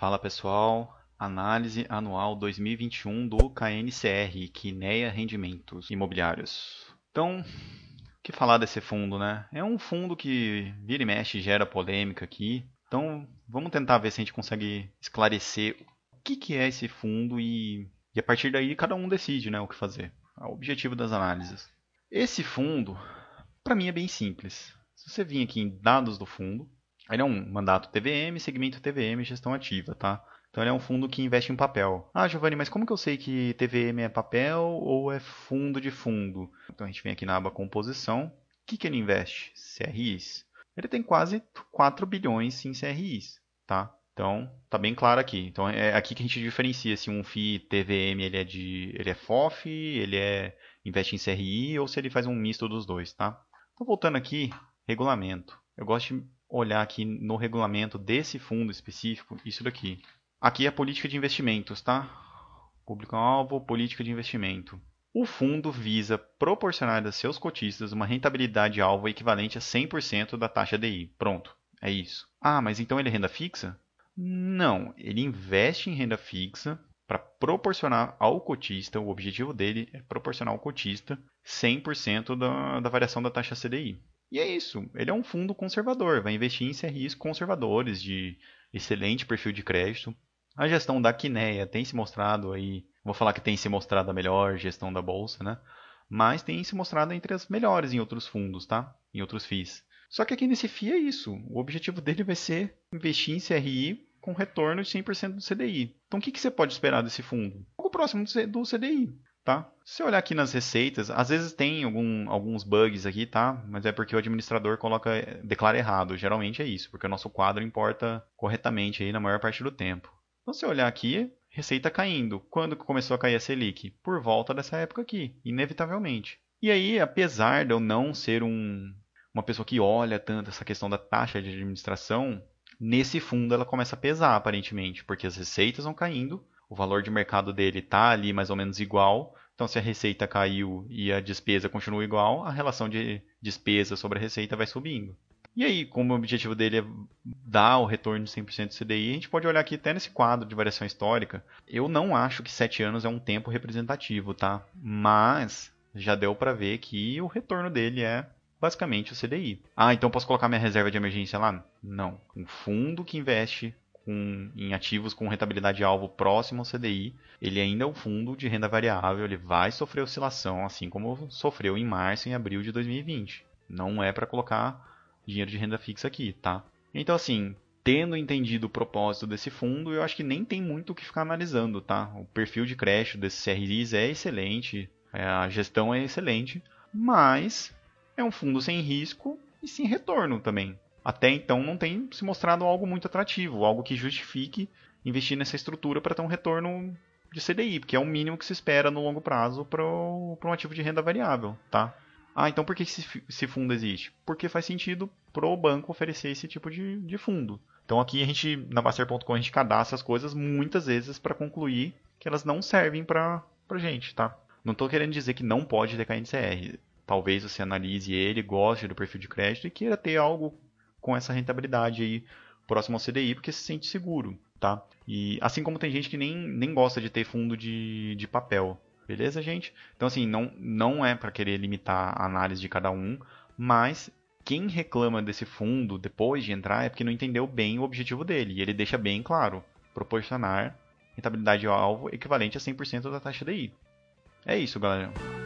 Fala pessoal, análise anual 2021 do KNCR, Kinea Rendimentos Imobiliários. Então, o que falar desse fundo, né? É um fundo que vira e mexe gera polêmica aqui. Então, vamos tentar ver se a gente consegue esclarecer o que, que é esse fundo e, e a partir daí cada um decide né, o que fazer. É o objetivo das análises. Esse fundo, para mim, é bem simples. Se você vir aqui em dados do fundo, ele é um mandato TVM, segmento TVM, gestão ativa, tá? Então ele é um fundo que investe em papel. Ah, Giovanni, mas como que eu sei que TVM é papel ou é fundo de fundo? Então a gente vem aqui na aba composição. O que, que ele investe? CRIs. Ele tem quase 4 bilhões em CRIs, tá? Então, tá bem claro aqui. Então é aqui que a gente diferencia se um FII TVM ele é de ele é FOF, ele é investe em CRI ou se ele faz um misto dos dois, tá? Então voltando aqui, regulamento. Eu gosto de olhar aqui no regulamento desse fundo específico, isso daqui. Aqui é a política de investimentos, tá? Público-alvo, política de investimento. O fundo visa proporcionar a seus cotistas uma rentabilidade-alvo equivalente a 100% da taxa DI. Pronto, é isso. Ah, mas então ele é renda fixa? Não, ele investe em renda fixa para proporcionar ao cotista, o objetivo dele é proporcionar ao cotista 100% da, da variação da taxa CDI. E é isso. Ele é um fundo conservador, vai investir em CRIs conservadores de excelente perfil de crédito. A gestão da Quineia tem se mostrado aí, vou falar que tem se mostrado a melhor gestão da bolsa, né? Mas tem se mostrado entre as melhores em outros fundos, tá? Em outros FIIs. Só que aqui nesse FII é isso. O objetivo dele vai ser investir em CRI com retorno de 100% do CDI. Então o que, que você pode esperar desse fundo? Algo próximo do CDI tá? Se você olhar aqui nas receitas, às vezes tem algum, alguns bugs aqui, tá? Mas é porque o administrador coloca, declara errado. Geralmente é isso, porque o nosso quadro importa corretamente aí na maior parte do tempo. Então, se você olhar aqui, receita caindo. Quando começou a cair a Selic? Por volta dessa época aqui, inevitavelmente. E aí, apesar de eu não ser um, uma pessoa que olha tanto essa questão da taxa de administração, nesse fundo ela começa a pesar aparentemente, porque as receitas vão caindo, o valor de mercado dele está ali mais ou menos igual. Então, se a receita caiu e a despesa continua igual, a relação de despesa sobre a receita vai subindo. E aí, como o objetivo dele é dar o retorno de 100% do CDI, a gente pode olhar aqui até nesse quadro de variação histórica. Eu não acho que 7 anos é um tempo representativo, tá? Mas já deu para ver que o retorno dele é basicamente o CDI. Ah, então posso colocar minha reserva de emergência lá? Não. Um fundo que investe com, em ativos com rentabilidade alvo próximo ao CDI, ele ainda é um fundo de renda variável, ele vai sofrer oscilação, assim como sofreu em março e abril de 2020. Não é para colocar dinheiro de renda fixa aqui, tá? Então, assim, tendo entendido o propósito desse fundo, eu acho que nem tem muito o que ficar analisando, tá? O perfil de crédito desses CRIs é excelente, é, a gestão é excelente, mas é um fundo sem risco e sem retorno também até então não tem se mostrado algo muito atrativo, algo que justifique investir nessa estrutura para ter um retorno de CDI, porque é o mínimo que se espera no longo prazo para um ativo de renda variável, tá? Ah, então por que esse, fundo existe? Porque faz sentido para o banco oferecer esse tipo de, de fundo. Então aqui a gente, na Baster.com, a gente cadastra as coisas muitas vezes para concluir que elas não servem para a gente, tá? Não estou querendo dizer que não pode ter KNCR. Talvez você analise ele, goste do perfil de crédito e queira ter algo com essa rentabilidade aí próximo ao CDI, porque se sente seguro, tá? E assim como tem gente que nem, nem gosta de ter fundo de, de papel, beleza, gente? Então, assim, não, não é para querer limitar a análise de cada um, mas quem reclama desse fundo depois de entrar é porque não entendeu bem o objetivo dele, e ele deixa bem claro, proporcionar rentabilidade alvo equivalente a 100% da taxa DI. É isso, galera.